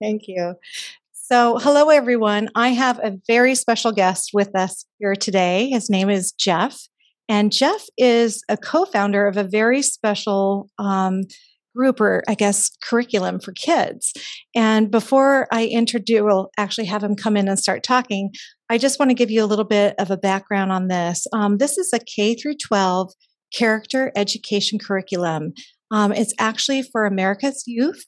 Thank you. So, hello, everyone. I have a very special guest with us here today. His name is Jeff. And Jeff is a co founder of a very special um, group or, I guess, curriculum for kids. And before I introduce, we'll actually have him come in and start talking, I just want to give you a little bit of a background on this. Um, this is a K through 12 character education curriculum. Um, it's actually for America's youth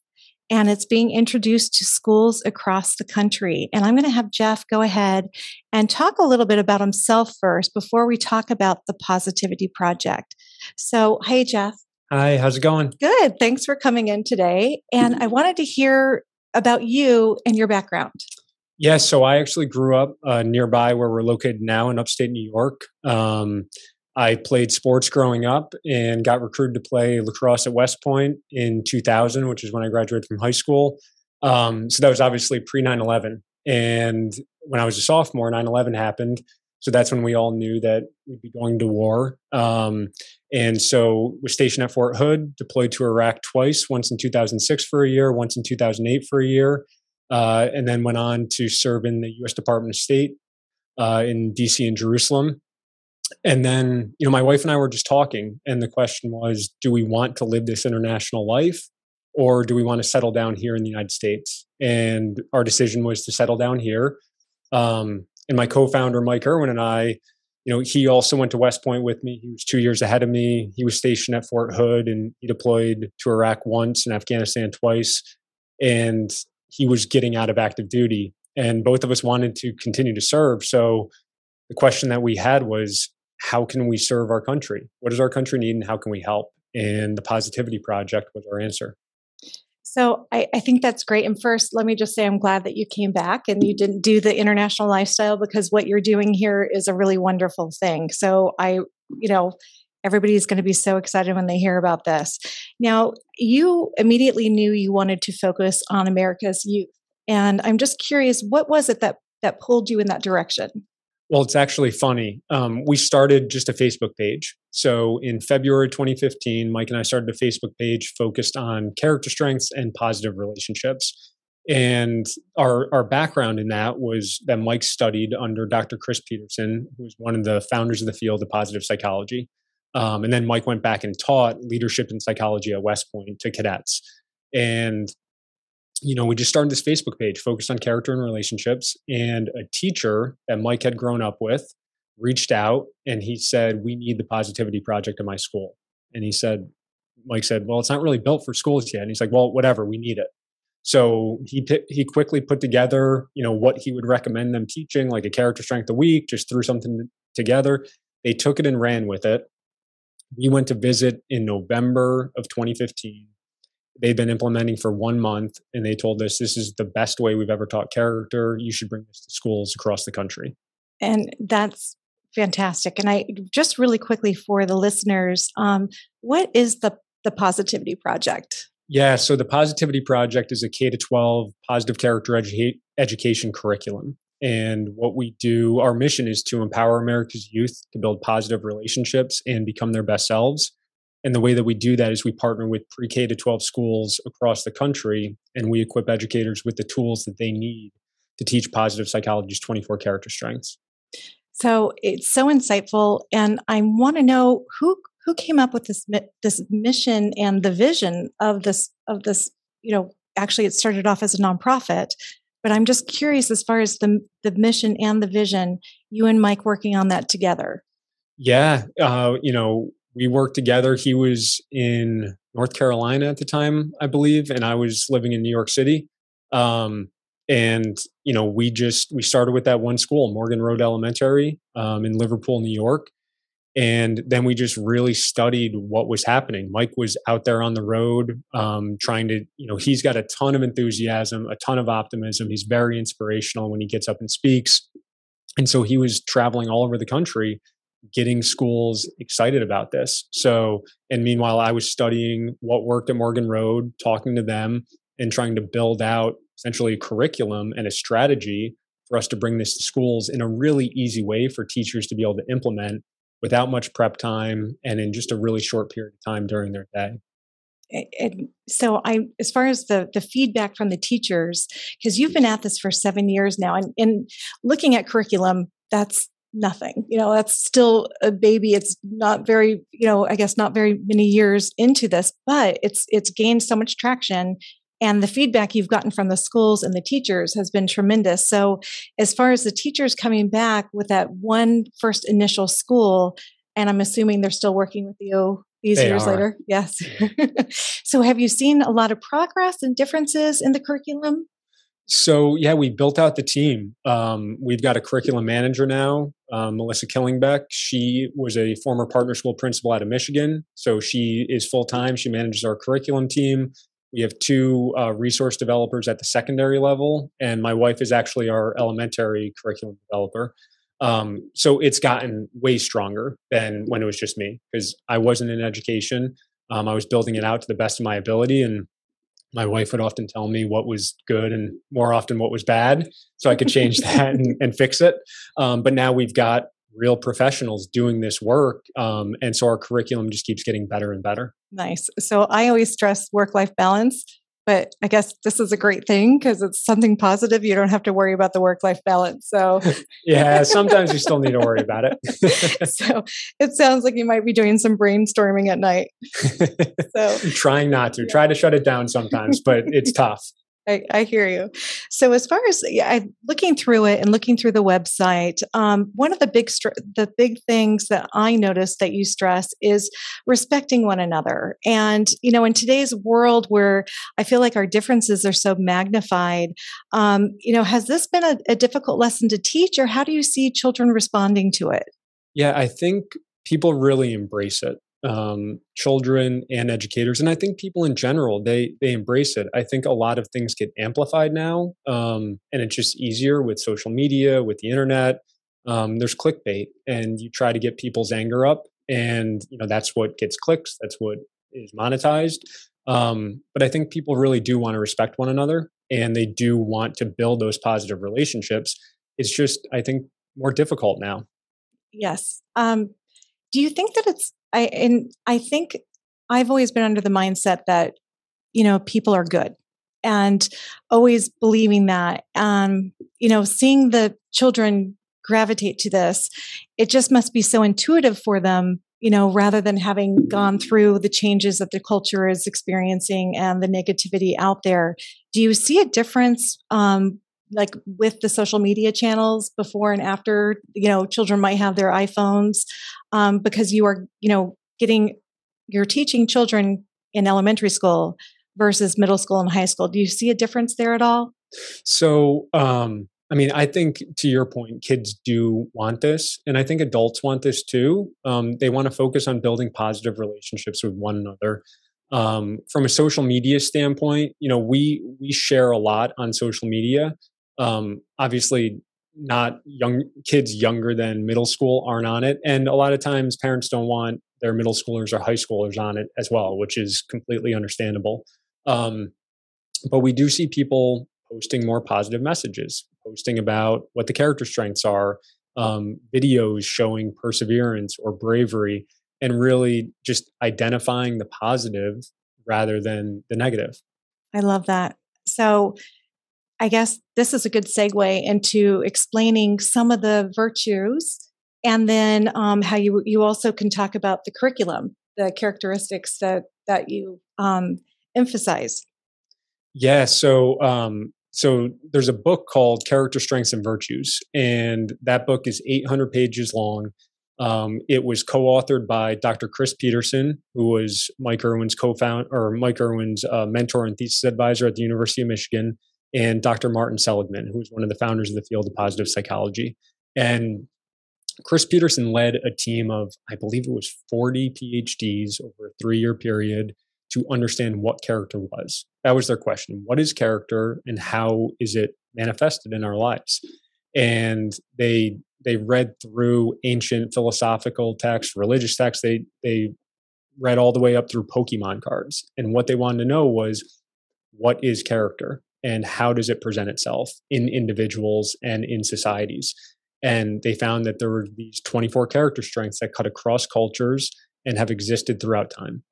and it's being introduced to schools across the country. And I'm going to have Jeff go ahead and talk a little bit about himself first before we talk about the Positivity Project. So, hey, Jeff. Hi, how's it going? Good. Thanks for coming in today. And I wanted to hear about you and your background. Yeah, so I actually grew up uh, nearby where we're located now in upstate New York. Um, I played sports growing up and got recruited to play lacrosse at West Point in 2000, which is when I graduated from high school. Um, so that was obviously pre 9 11. And when I was a sophomore, 9 11 happened. So that's when we all knew that we'd be going to war. Um, and so was stationed at Fort Hood, deployed to Iraq twice, once in 2006 for a year, once in 2008 for a year, uh, and then went on to serve in the U.S. Department of State uh, in D.C. and Jerusalem and then you know my wife and i were just talking and the question was do we want to live this international life or do we want to settle down here in the united states? And our decision was to settle down here. Um, and my co-founder mike irwin and i you know he also went to west point with me. He was two years ahead of me. He was stationed at fort hood and he deployed to iraq once and afghanistan twice. And he was getting out of active duty and both of us wanted to continue to serve. So the question that we had was how can we serve our country? What does our country need and how can we help? And the Positivity Project was our answer. So I, I, think that's great. And first, let me just say I'm glad that you came back and you didn't do the international lifestyle because what you're doing here is a really wonderful thing. So I, you know, everybody's going to be so excited when they hear about this. Now, you immediately knew you wanted to focus on America's youth. And I'm just curious, what was it that that pulled you in that direction? Well, it's actually funny. Um, we started just a Facebook page. So in February 2015, Mike and I started a Facebook page focused on character strengths and positive relationships. And our, our background in that was that Mike studied under Dr. Chris Peterson, who was one of the founders of the field of positive psychology. Um, and then Mike went back and taught leadership and psychology at West Point to cadets. And you know, we just started this Facebook page focused on character and relationships. And a teacher that Mike had grown up with reached out and he said, We need the positivity project in my school. And he said, Mike said, Well, it's not really built for schools yet. And he's like, Well, whatever, we need it. So he he quickly put together, you know, what he would recommend them teaching, like a character strength a week, just threw something together. They took it and ran with it. We went to visit in November of 2015 they've been implementing for one month and they told us this is the best way we've ever taught character. You should bring this to schools across the country. And that's fantastic. And i just really quickly for the listeners um, what is the the positivity project? Yeah so the positivity project is a k to 12 positive character edu- education curriculum. And what we do our mission is to empower america's youth to build positive relationships and become their best selves and the way that we do that is we partner with pre K to 12 schools across the country and we equip educators with the tools that they need to teach positive psychology's 24 character strengths. So it's so insightful. And I want to know who who came up with this this mission and the vision of this of this you know actually it started off as a nonprofit but i'm just curious as far as the the mission and the vision you and mike working on that together yeah uh, you know we worked together. He was in North Carolina at the time, I believe, and I was living in New York City. Um, and you know, we just we started with that one school, Morgan Road Elementary, um, in Liverpool, New York, and then we just really studied what was happening. Mike was out there on the road, um, trying to, you know, he's got a ton of enthusiasm, a ton of optimism. He's very inspirational when he gets up and speaks, and so he was traveling all over the country getting schools excited about this. So, and meanwhile, I was studying what worked at Morgan Road, talking to them, and trying to build out essentially a curriculum and a strategy for us to bring this to schools in a really easy way for teachers to be able to implement without much prep time and in just a really short period of time during their day. and so I, as far as the the feedback from the teachers, because you've been at this for seven years now, and, and looking at curriculum, that's nothing. You know, that's still a baby. It's not very, you know, I guess not very many years into this, but it's it's gained so much traction and the feedback you've gotten from the schools and the teachers has been tremendous. So, as far as the teachers coming back with that one first initial school, and I'm assuming they're still working with you these They years are. later. Yes. so, have you seen a lot of progress and differences in the curriculum? So yeah, we built out the team. Um, we've got a curriculum manager now, um, Melissa Killingbeck. She was a former partner school principal out of Michigan, so she is full time. She manages our curriculum team. We have two uh, resource developers at the secondary level, and my wife is actually our elementary curriculum developer. Um, so it's gotten way stronger than when it was just me because I wasn't in education. Um, I was building it out to the best of my ability, and my wife would often tell me what was good and more often what was bad so i could change that and, and fix it um, but now we've got real professionals doing this work um, and so our curriculum just keeps getting better and better Nice. So, I always stress work life balance, but I guess this is a great thing because it's something positive. You don't have to worry about the work life balance. So, yeah sometimes you still need to worry about it so it sounds like you might be doing some brainstorming at night. So trying not to try to shut it down sometimes but it's tough I, I hear you. So as far as yeah, I, looking through it and looking through the website, um, one of the big str- the big things that I noticed that you stress is respecting one another. And you know, in today's world where I feel like our differences are so magnified, um, you know, has this been a, a difficult lesson to teach, or how do you see children responding to it? Yeah, I think people really embrace it. Um, children and educators, and I think people in general they they embrace it. I think a lot of things get amplified now, um, and it's just easier with social media, with the internet. Um, there's clickbait, and you try to get people's anger up, and you know that's what gets clicks. That's what is monetized. Um, but I think people really do want to respect one another, and they do want to build those positive relationships. It's just I think more difficult now. Yes. Um, do you think that it's I and I think I've always been under the mindset that you know people are good and always believing that um you know seeing the children gravitate to this it just must be so intuitive for them you know rather than having gone through the changes that the culture is experiencing and the negativity out there. Do you see a difference um like with the social media channels before and after you know children might have their iphones um, because you are you know getting you're teaching children in elementary school versus middle school and high school do you see a difference there at all So, um, I mean, I think to your point, kids do want this, and I think adults want this too. Um, they want to focus on building positive relationships with one another. Um, from a social media standpoint, you know, we we share a lot on social media. Um, obviously, not young kids younger than middle school aren't on it, and a lot of times parents don't want their middle schoolers or high schoolers on it as well, which is completely understandable. Um, but we do see people posting more positive messages, posting about what the character strengths are, um, videos showing perseverance or bravery, and really just identifying the positive rather than the negative. i love that so i guess this is a good segue into explaining some of the virtues and then um, how you you also can talk about the curriculum the characteristics that that you um, emphasize Yeah. So, um, so there's a book called Character Strengths and Virtues, and that book is 800 pages long. Um, it was co-authored by Dr. Chris Peterson, who was Mike Irwin's co-founder or Mike Irwin's uh, mentor and thesis advisor at the University of Michigan, and Dr. Martin Seligman, who was one of the founders of the field of positive psychology. And Chris Peterson led a team of, I believe it was 40 PhDs over a three-year period to understand what character was. That was their question. What is character and how is it manifested in our lives? And they they read through ancient philosophical texts, religious texts. They they read all the way up through Pokemon cards. And what they wanted to know was what is character and how does it present itself in individuals and in societies? And they found that there were these 24 character strengths that cut across cultures and have existed throughout time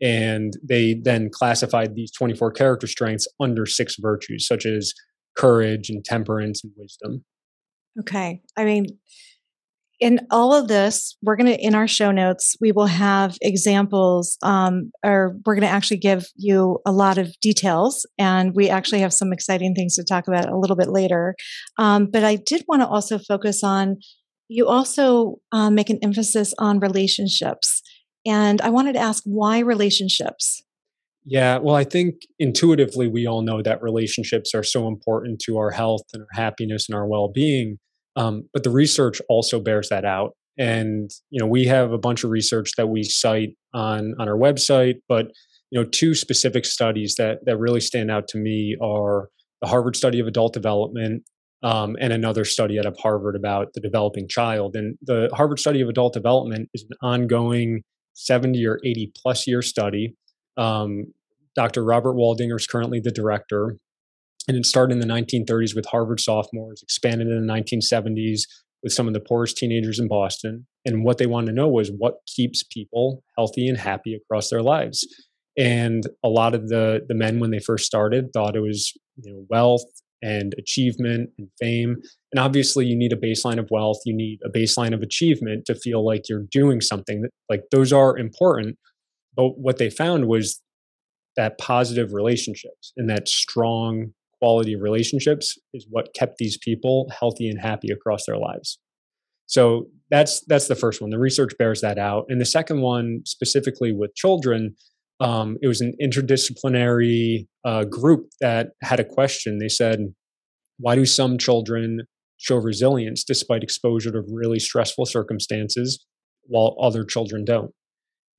And they then classified these 24 character strengths under six virtues, such as courage and temperance and wisdom. Okay. I mean, in all of this, we're going to, in our show notes, we will have examples, um, or we're going to actually give you a lot of details. And we actually have some exciting things to talk about a little bit later. Um, but I did want to also focus on, you also um, make an emphasis on relationships. And I wanted to ask why relationships? Yeah, well, I think intuitively we all know that relationships are so important to our health and our happiness and our well being. Um, but the research also bears that out. And you know, we have a bunch of research that we cite on on our website, but you know, two specific studies that that really stand out to me are the Harvard study of adult development um, and another study out of Harvard about the developing child. And the Harvard study of adult development is an ongoing 70 or 80 plus year study. Um, Dr. Robert Waldinger is currently the director. And it started in the 1930s with Harvard sophomores, expanded in the 1970s with some of the poorest teenagers in Boston. And what they wanted to know was what keeps people healthy and happy across their lives. And a lot of the the men when they first started thought it was you know wealth and achievement and fame. And obviously you need a baseline of wealth, you need a baseline of achievement to feel like you're doing something like those are important. But what they found was that positive relationships and that strong quality of relationships is what kept these people healthy and happy across their lives. So that's that's the first one. The research bears that out, and the second one specifically with children, um, it was an interdisciplinary uh, group that had a question. They said, "Why do some children show resilience despite exposure to really stressful circumstances, while other children don't?"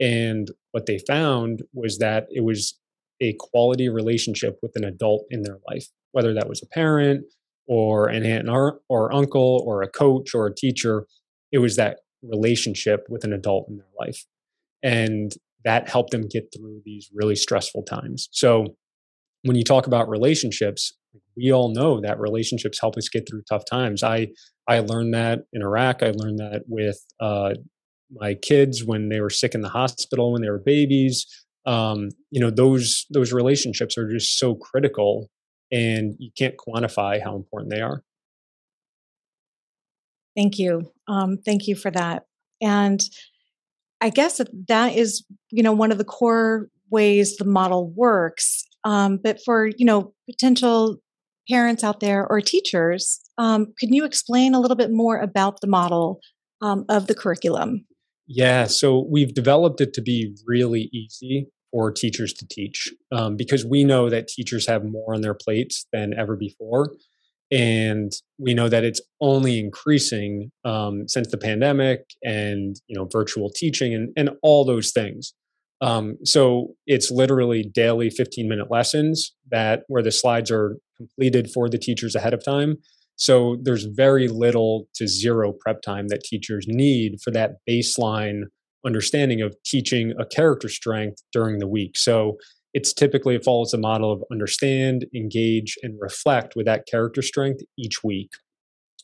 And what they found was that it was a quality relationship with an adult in their life, whether that was a parent or an aunt or, or uncle or a coach or a teacher. It was that relationship with an adult in their life. And that helped them get through these really stressful times. So when you talk about relationships, we all know that relationships help us get through tough times. I I learned that in Iraq. I learned that with uh, my kids when they were sick in the hospital when they were babies um, you know those those relationships are just so critical and you can't quantify how important they are. Thank you. Um, thank you for that. And i guess that, that is you know one of the core ways the model works. Um, but for you know potential parents out there or teachers um, can you explain a little bit more about the model um, of the curriculum yeah, so we've developed it to be really easy for teachers to teach um, because we know that teachers have more on their plates than ever before. And we know that it's only increasing um, since the pandemic and you know virtual teaching and, and all those things. Um, so it's literally daily 15 minute lessons that where the slides are completed for the teachers ahead of time so there's very little to zero prep time that teachers need for that baseline understanding of teaching a character strength during the week. So it's typically it follows the model of understand, engage, and reflect with that character strength each week.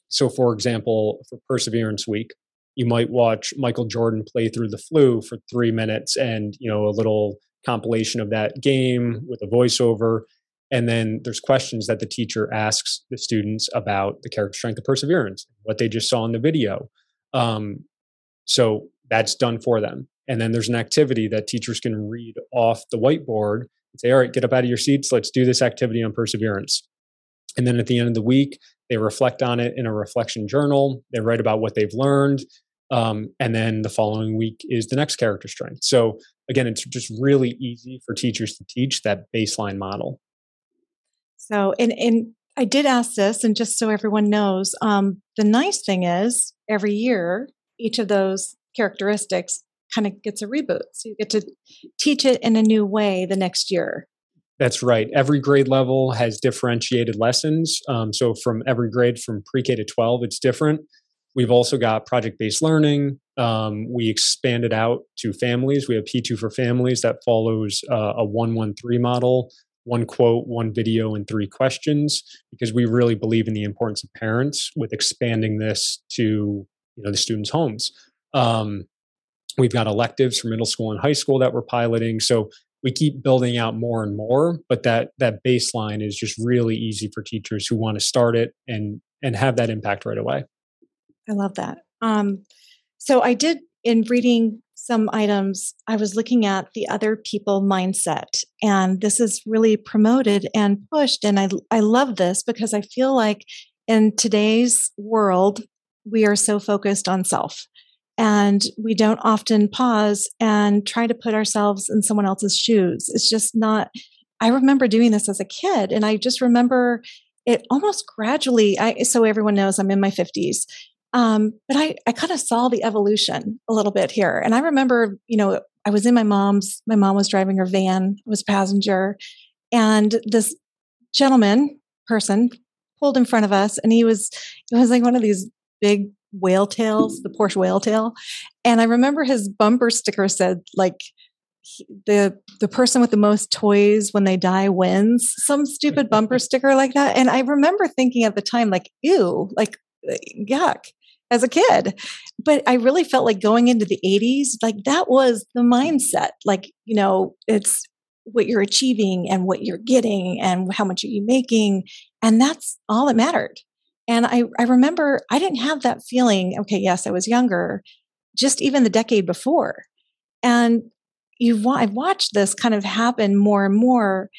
So, for example, for Perseverance Week, you might watch Michael Jordan play through the flu for three minutes and you know a little compilation of that game with a voiceover and then there's questions that the teacher asks the students about the character strength of perseverance, what they just saw in the video. Um, so that's done for them. And then there's an activity that teachers can read off the whiteboard and say, all right, get up out of your seats. Let's do this activity on perseverance. And then at the end of the week, they reflect on it in a reflection journal. They write about what they've learned. Um, and then the following week is the next character strength. So again, it's just really easy for teachers to teach that baseline model. So, and and I did ask this, and just so everyone knows, um, the nice thing is every year each of those characteristics kind of gets a reboot. So you get to teach it in a new way the next year. That's right. Every grade level has differentiated lessons. Um, so from every grade from pre K to 12, it's different. We've also got project based learning. Um, we expanded out to families. We have P2 for families that follows uh, a 113 model one quote, one video, and three questions because we really believe in the importance of parents with expanding this to you know the students' homes. Um, We've got electives for middle school and high school that we're piloting. So we keep building out more and more, but that that baseline is just really easy for teachers who want to start it and and have that impact right away. I love that. Um, so I did in reading some items, I was looking at the other people mindset, and this is really promoted and pushed. And I I love this because I feel like in today's world, we are so focused on self and we don't often pause and try to put ourselves in someone else's shoes. It's just not, I remember doing this as a kid, and I just remember it almost gradually. I, so everyone knows I'm in my 50s. Um, but I, I kind of saw the evolution a little bit here. And I remember, you know, I was in my mom's, my mom was driving her van, I was passenger, and this gentleman person pulled in front of us and he was it was like one of these big whale tails, the Porsche whale tail. And I remember his bumper sticker said like he, the the person with the most toys when they die wins some stupid bumper sticker like that and i remember thinking at the time like ew like yuck as a kid but i really felt like going into the 80s like that was the mindset like you know it's what you're achieving and what you're getting and how much are you making and that's all that mattered and I, I remember I didn't have that feeling. Okay, yes, I was younger, just even the decade before. And you've I've watched this kind of happen more and more.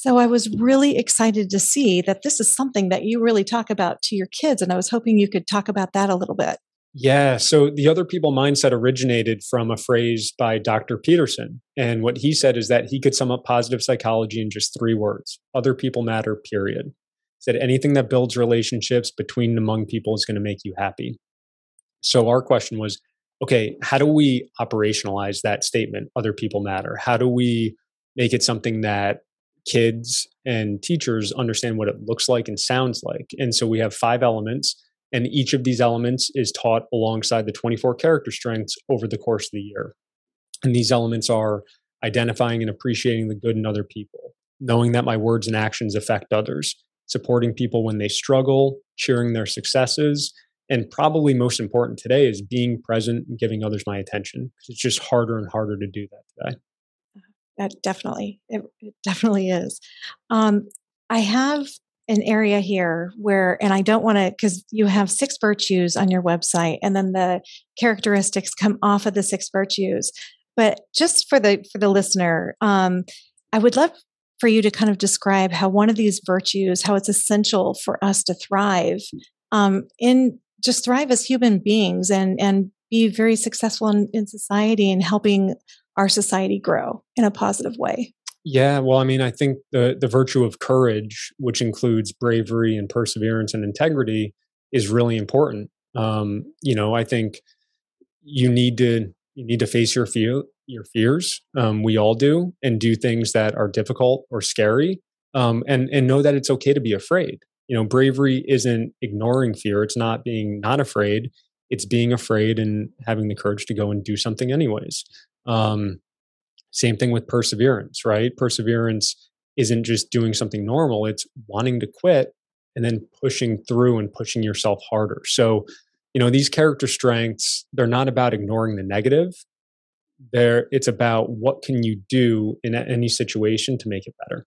So I was really excited to see that this is something that you really talk about to your kids. And I was hoping you could talk about that a little bit. Yeah. So the other people mindset originated from a phrase by Dr. Peterson. And what he said is that he could sum up positive psychology in just three words other people matter, period said anything that builds relationships between and among people is going to make you happy. So our question was, okay, how do we operationalize that statement? Other people matter. How do we make it something that kids and teachers understand what it looks like and sounds like? And so we have five elements, and each of these elements is taught alongside the 24 character strengths over the course of the year. And these elements are identifying and appreciating the good in other people, knowing that my words and actions affect others, supporting people when they struggle, cheering their successes, and probably most important today is being present and giving others my attention it's just harder and harder to do that today. That definitely, it, it definitely is. Um, I have an area here where, and I don't want to, because you have six virtues on your website, and then the characteristics come off of the six virtues. But just for the for the listener, um, I would love for you to kind of describe how one of these virtues, how it's essential for us to thrive um, in just thrive as human beings and and be very successful in, in society and helping our society grow in a positive way. Yeah, well, I mean, I think the the virtue of courage, which includes bravery and perseverance and integrity, is really important. Um, you know, I think you need to you need to face your fear your fears. Um, we all do, and do things that are difficult or scary, um, and and know that it's okay to be afraid. You know, bravery isn't ignoring fear. It's not being not afraid. It's being afraid and having the courage to go and do something anyways. Um, same thing with perseverance, right? Perseverance isn't just doing something normal. It's wanting to quit and then pushing through and pushing yourself harder. So, you know, these character strengths, they're not about ignoring the negative there it's about what can you do in any situation to make it better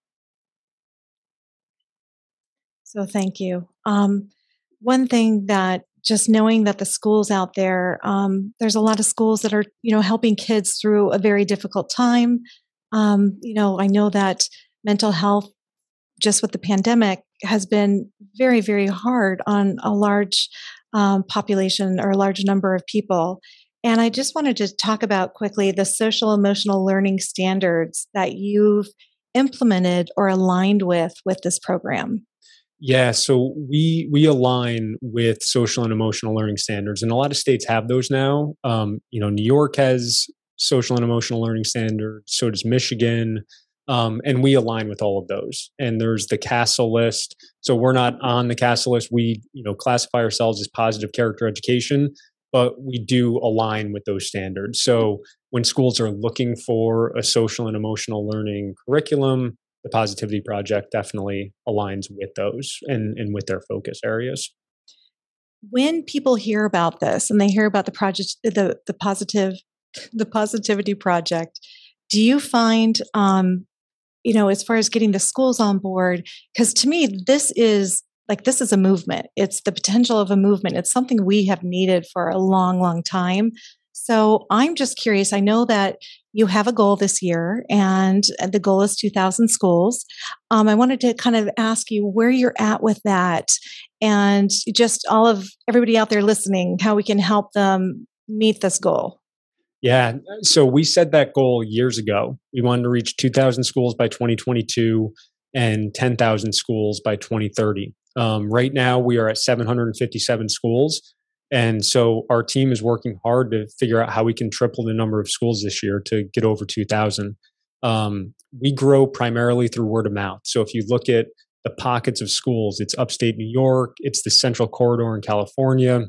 so thank you um, one thing that just knowing that the schools out there um, there's a lot of schools that are you know helping kids through a very difficult time um, you know i know that mental health just with the pandemic has been very very hard on a large um, population or a large number of people and I just wanted to talk about quickly the social emotional learning standards that you've implemented or aligned with with this program. Yeah, so we we align with social and emotional learning standards, and a lot of states have those now. Um, you know, New York has social and emotional learning standards. So does Michigan, um, and we align with all of those. And there's the CASEL list. So we're not on the CASEL list. We you know classify ourselves as positive character education, but we do align with those standards. So when schools are looking for a social and emotional learning curriculum, the Positivity Project definitely aligns with those and, and with their focus areas. When people hear about this and they hear about the project, the, the positive the Positivity Project, do you find, um, you know, as far as getting the schools on board, because to me, this is like this is a movement. It's the potential of a movement. It's something we have needed for a long, long time. So I'm just curious. I know that you have a goal this year, and the goal is 2,000 schools. Um, I wanted to kind of ask you where you're at with that, and just all of everybody out there listening, how we can help them meet this goal. Yeah. So we set that goal years ago. We wanted to reach 2,000 schools by 2022 and 10,000 schools by 2030. Um, right now, we are at 757 schools. And so our team is working hard to figure out how we can triple the number of schools this year to get over 2,000. Um, we grow primarily through word of mouth. So if you look at the pockets of schools, it's upstate New York, it's the Central Corridor in California,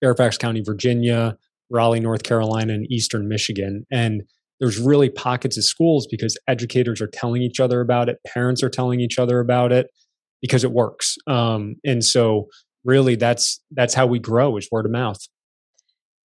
Fairfax County, Virginia, Raleigh, North Carolina, and Eastern Michigan. And there's really pockets of schools because educators are telling each other about it, parents are telling each other about it because it works. Um, and so really that's that's how we grow is word of mouth.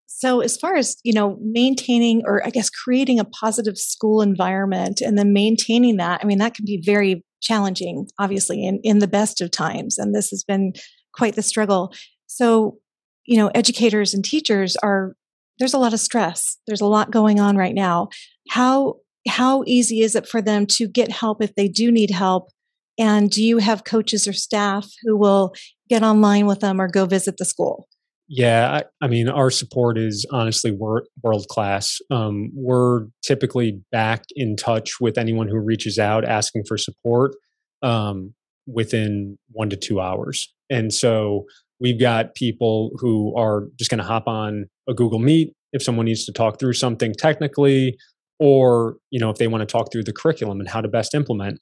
So as far as, you know, maintaining or I guess creating a positive school environment and then maintaining that, I mean, that can be very challenging, obviously, in, in the best of times. And this has been quite the struggle. So, you know, educators and teachers are there's a lot of stress. There's a lot going on right now. How how easy is it for them to get help if they do need help? And do you have coaches or staff who will get online with them or go visit the school? Yeah, I, I mean, our support is honestly wor- world class. Um, we're typically back in touch with anyone who reaches out asking for support um, within one to two hours. And so we've got people who are just going to hop on a Google Meet if someone needs to talk through something technically, or you know if they want to talk through the curriculum and how to best implement.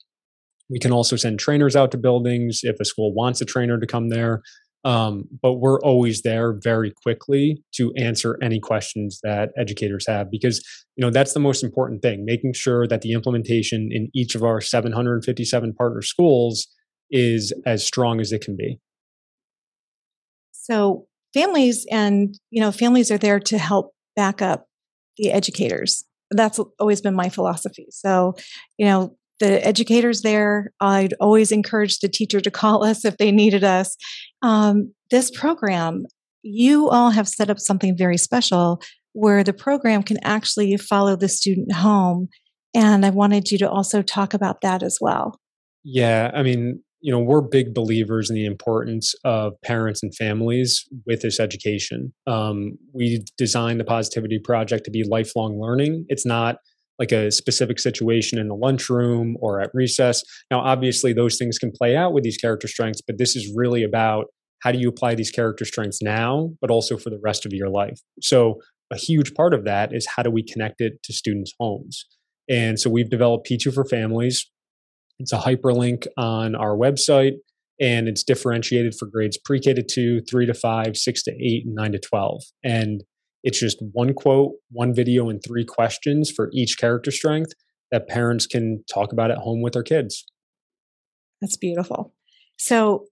We can also send trainers out to buildings if a school wants a trainer to come there. Um, but we're always there very quickly to answer any questions that educators have because you know that's the most important thing making sure that the implementation in each of our 757 partner schools is as strong as it can be. So families and you know families are there to help back up the educators. That's always been my philosophy. So you know the educators there. I'd always encourage the teacher to call us if they needed us. Um, this program, you all have set up something very special where the program can actually follow the student home. And I wanted you to also talk about that as well. Yeah, I mean, you know, we're big believers in the importance of parents and families with this education. Um, we designed the Positivity Project to be lifelong learning. It's not like a specific situation in the lunchroom or at recess. Now, obviously, those things can play out with these character strengths, but this is really about how do you apply these character strengths now, but also for the rest of your life. So, a huge part of that is how do we connect it to students' homes? And so, we've developed P2 for Families. It's a hyperlink on our website, and it's differentiated for grades pre K to 2, 3 to 5, 6 to 8, and 9 to 12. And it's just one quote, one video, and three questions for each character strength that parents can talk about at home with their kids. That's beautiful. So,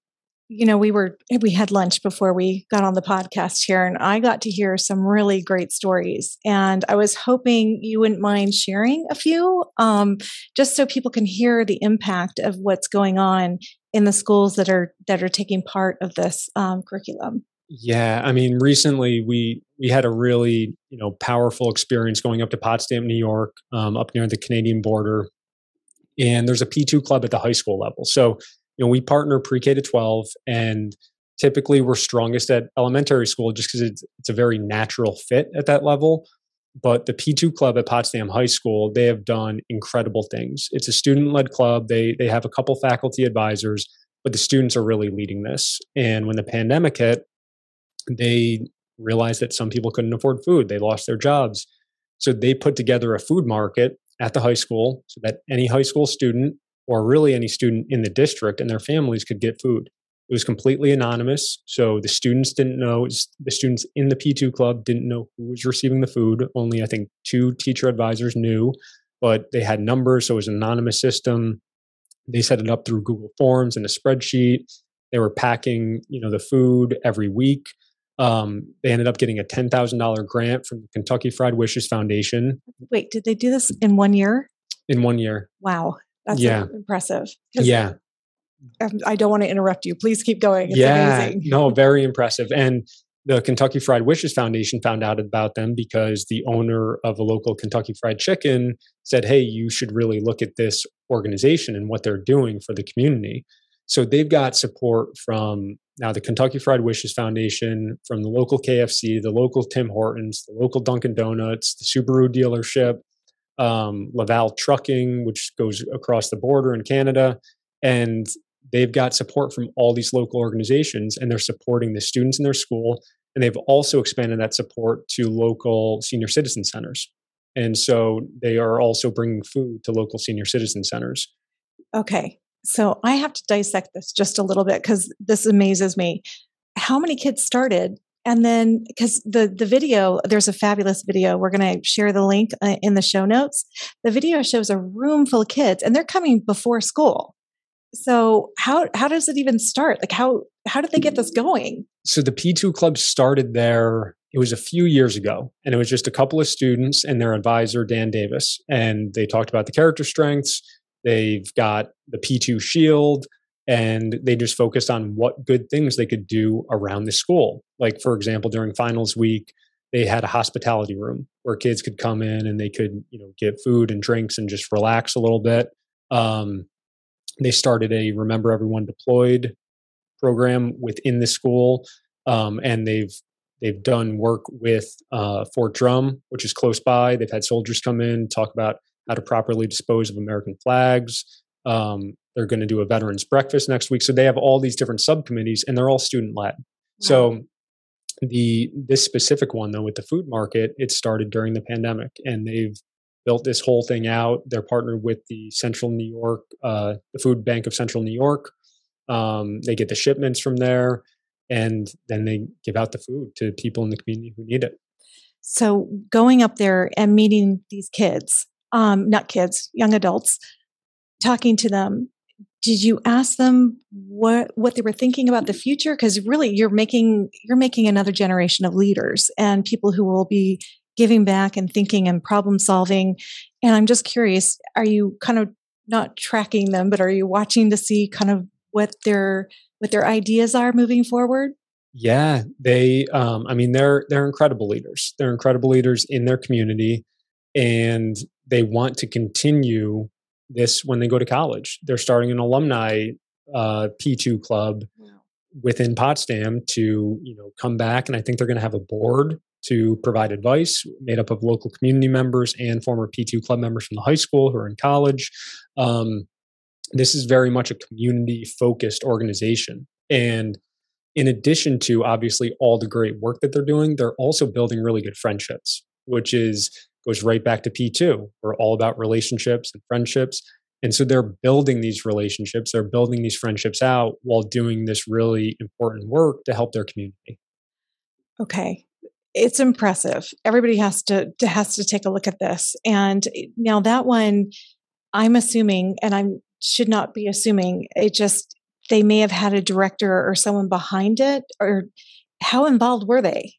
you know, we were we had lunch before we got on the podcast here, and I got to hear some really great stories. And I was hoping you wouldn't mind sharing a few, um, just so people can hear the impact of what's going on in the schools that are that are taking part of this um, curriculum. Yeah, I mean, recently we we had a really you know powerful experience going up to Potsdam, New York, um, up near the Canadian border, and there's a P2 club at the high school level. So you know we partner pre-K to 12, and typically we're strongest at elementary school just because it's it's a very natural fit at that level. But the P2 club at Potsdam High School, they have done incredible things. It's a student-led club. They they have a couple faculty advisors, but the students are really leading this. And when the pandemic hit, they realized that some people couldn't afford food. They lost their jobs. So they put together a food market at the high school so that any high school student or really any student in the district and their families could get food. It was completely anonymous. So the students didn't know, the students in the P2 club didn't know who was receiving the food. Only, I think, two teacher advisors knew, but they had numbers. So it was an anonymous system. They set it up through Google Forms and a spreadsheet. They were packing, you know, the food every week. Um, they ended up getting a ten thousand dollar grant from the Kentucky Fried Wishes Foundation. Wait, did they do this in one year? In one year. Wow, that's Yeah. impressive. Yeah, um, I don't want to interrupt you. Please keep going. It's yeah, amazing. no, very impressive. And the Kentucky Fried Wishes Foundation found out about them because the owner of a local Kentucky Fried Chicken said, "Hey, you should really look at this organization and what they're doing for the community." So they've got support from now the Kentucky Fried Wishes Foundation, from the local KFC, the local Tim Hortons, the local Dunkin' Donuts, the Subaru dealership, um, Laval Trucking, which goes across the border in Canada, and they've got support from all these local organizations, and they're supporting the students in their school. And they've also expanded that support to local senior citizen centers. And so they are also bringing food to local senior citizen centers. Okay. So I have to dissect this just a little bit because this amazes me. How many kids started? And then, because the the video, there's a fabulous video. We're going to share the link uh, in the show notes. The video shows a room full of kids, and they're coming before school. So how how does it even start? Like how how did they get this going? so the P2 club started there it was a few years ago and it was just a couple of students and their advisor Dan Davis and they talked about the character strengths they've got the P2 shield and they just focused on what good things they could do around the school like for example during finals week they had a hospitality room where kids could come in and they could you know get food and drinks and just relax a little bit um, they started a remember everyone deployed program within the school, um, and they've they've done work with uh, Fort Drum, which is close by. They've had soldiers come in talk about how to properly dispose of American flags. Um, they're going to do a veterans breakfast next week, so they have all these different subcommittees, and they're all student led. So the this specific one though with the food market, it started during the pandemic, and they've built this whole thing out. They're partnered with the Central New York, uh, the Food Bank of Central New York. Um, they get the shipments from there, and then they give out the food to people in the community who need it. So going up there and meeting these kids, um, not kids, young adults, talking to them. Did you ask them what what they were thinking about the future? Because really, you're making you're making another generation of leaders and people who will be giving back and thinking and problem solving. And I'm just curious: Are you kind of not tracking them, but are you watching to see kind of what their what their ideas are moving forward? Yeah, they. Um, I mean, they're they're incredible leaders. They're incredible leaders in their community, and they want to continue this when they go to college. They're starting an alumni uh, P2 club within Potsdam to you know come back, and I think they're going to have a board to provide advice made up of local community members and former P2 club members from the high school who are in college. Um, this is very much a community focused organization, and in addition to obviously all the great work that they're doing, they're also building really good friendships, which is goes right back to P2. We're all about relationships and friendships. And so they're building these relationships, they're building these friendships out while doing this really important work to help their community. Okay. It's impressive. Everybody has to, to has to take a look at this. And eh, now that one, I'm assuming, and I should not be assuming, it just they may have had a director or someone behind it, or how involved were they?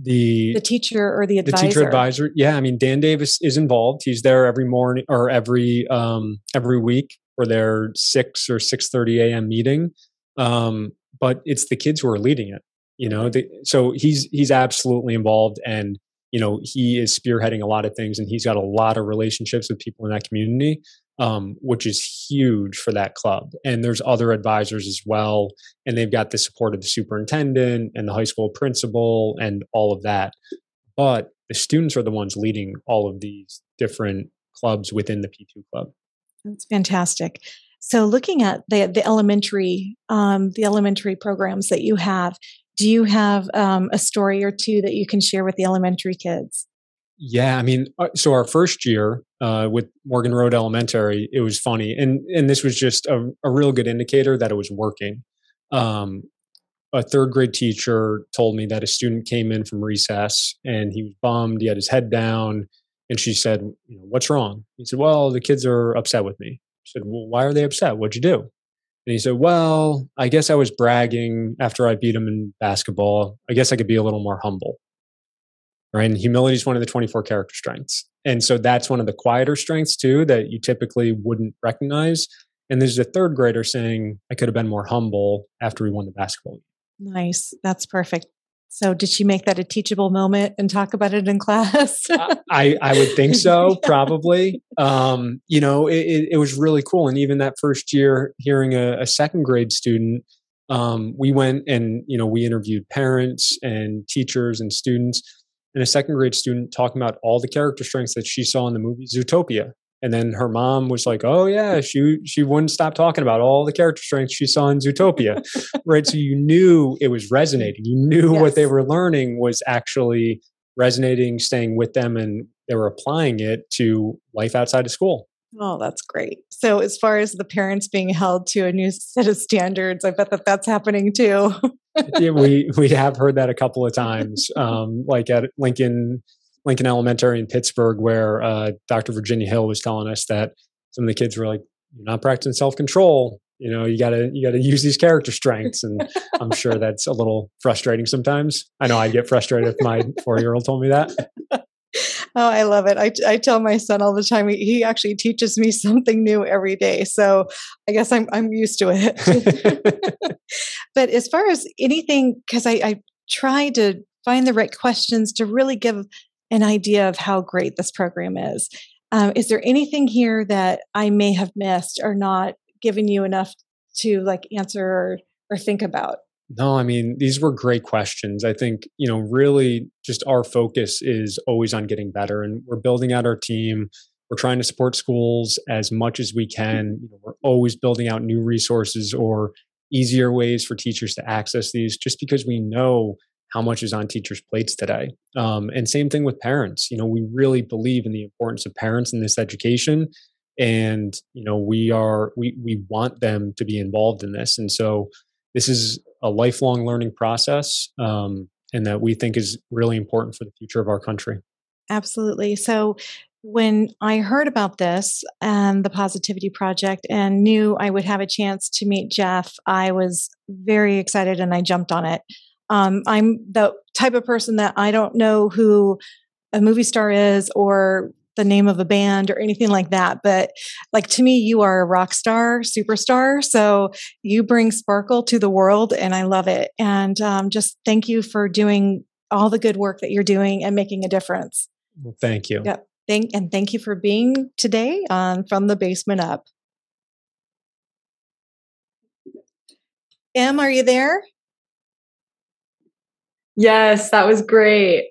The The teacher or the the teacher advisor, yeah, I mean Dan Davis is involved. He's there every morning or every um, every week for their six or six thirty a.m. meeting. Um, but it's the kids who are leading it. You know, the, so he's he's absolutely involved, and you know he is spearheading a lot of things, and he's got a lot of relationships with people in that community, um, which is huge for that club. And there's other advisors as well, and they've got the support of the superintendent and the high school principal and all of that. But the students are the ones leading all of these different clubs within the P2 club. That's fantastic. So, looking at the the elementary um, the elementary programs that you have, do you have um, a story or two that you can share with the elementary kids? Yeah, I mean, uh, so our first year uh, with Morgan Road Elementary, it was funny, and and this was just a, a real good indicator that it was working. Um, a third grade teacher told me that a student came in from recess and he was bummed. He had his head down, and she said, "You know, what's wrong?" He said, "Well, the kids are upset with me." She said, "Well, why are they upset? What'd you do?" And he said, Well, I guess I was bragging after I beat him in basketball. I guess I could be a little more humble. Right. And humility is one of the 24 character strengths. And so that's one of the quieter strengths too that you typically wouldn't recognize. And there's a third grader saying, I could have been more humble after we won the basketball game. Nice. That's perfect. So, did she make that a teachable moment and talk about it in class? I, I would think so, probably. Um, you know, it, it, was really cool. And even that first year, hearing a, a second grade student, um, we went and, you know, we interviewed parents and teachers and students. And a second grade student talking about all the character strengths that she saw in the movie Zootopia and then her mom was like, "Oh yeah, she she wouldn't stop talking about all the character strengths she saw in Zootopia." right? So you knew it was resonating. You knew yes. what they were learning was actually resonating, staying with them, and they were applying it to life outside of school. Oh, that's great. So, as far as the parents being held to a new set of standards, I bet that that's happening too. yeah, we we have heard that a couple of times, um, like at Lincoln Lincoln Elementary in Pittsburgh, where uh, Dr. Virginia Hill was telling us that some of the kids were like, "You're not practicing self control. You know, you gotta you gotta use these character strengths." And I'm sure that's a little frustrating sometimes. I know I'd get frustrated if my four year old told me that. Oh, I love it. I, I tell my son all the time, he, he actually teaches me something new every day. So I guess I'm, I'm used to it. but as far as anything, because I, I try to find the right questions to really give an idea of how great this program is. Um, is there anything here that I may have missed or not given you enough to like answer or, or think about? No, I mean, these were great questions. I think, you know, really just our focus is always on getting better and we're building out our team. We're trying to support schools as much as we can. You know, we're always building out new resources or easier ways for teachers to access these just because we know how much is on teachers' plates today. Um, and same thing with parents. You know, we really believe in the importance of parents in this education, and you know, we are we we want them to be involved in this. And so, this is a lifelong learning process, um, and that we think is really important for the future of our country. Absolutely. So, when I heard about this and the Positivity Project and knew I would have a chance to meet Jeff, I was very excited and I jumped on it. Um, I'm the type of person that I don't know who a movie star is or the name of a band or anything like that. But like to me, you are a rock star, superstar. So you bring sparkle to the world, and I love it. And um, just thank you for doing all the good work that you're doing and making a difference. Well, thank you. Yep. Thank and thank you for being today on From the Basement Up. Em, are you there? Yes, that was great.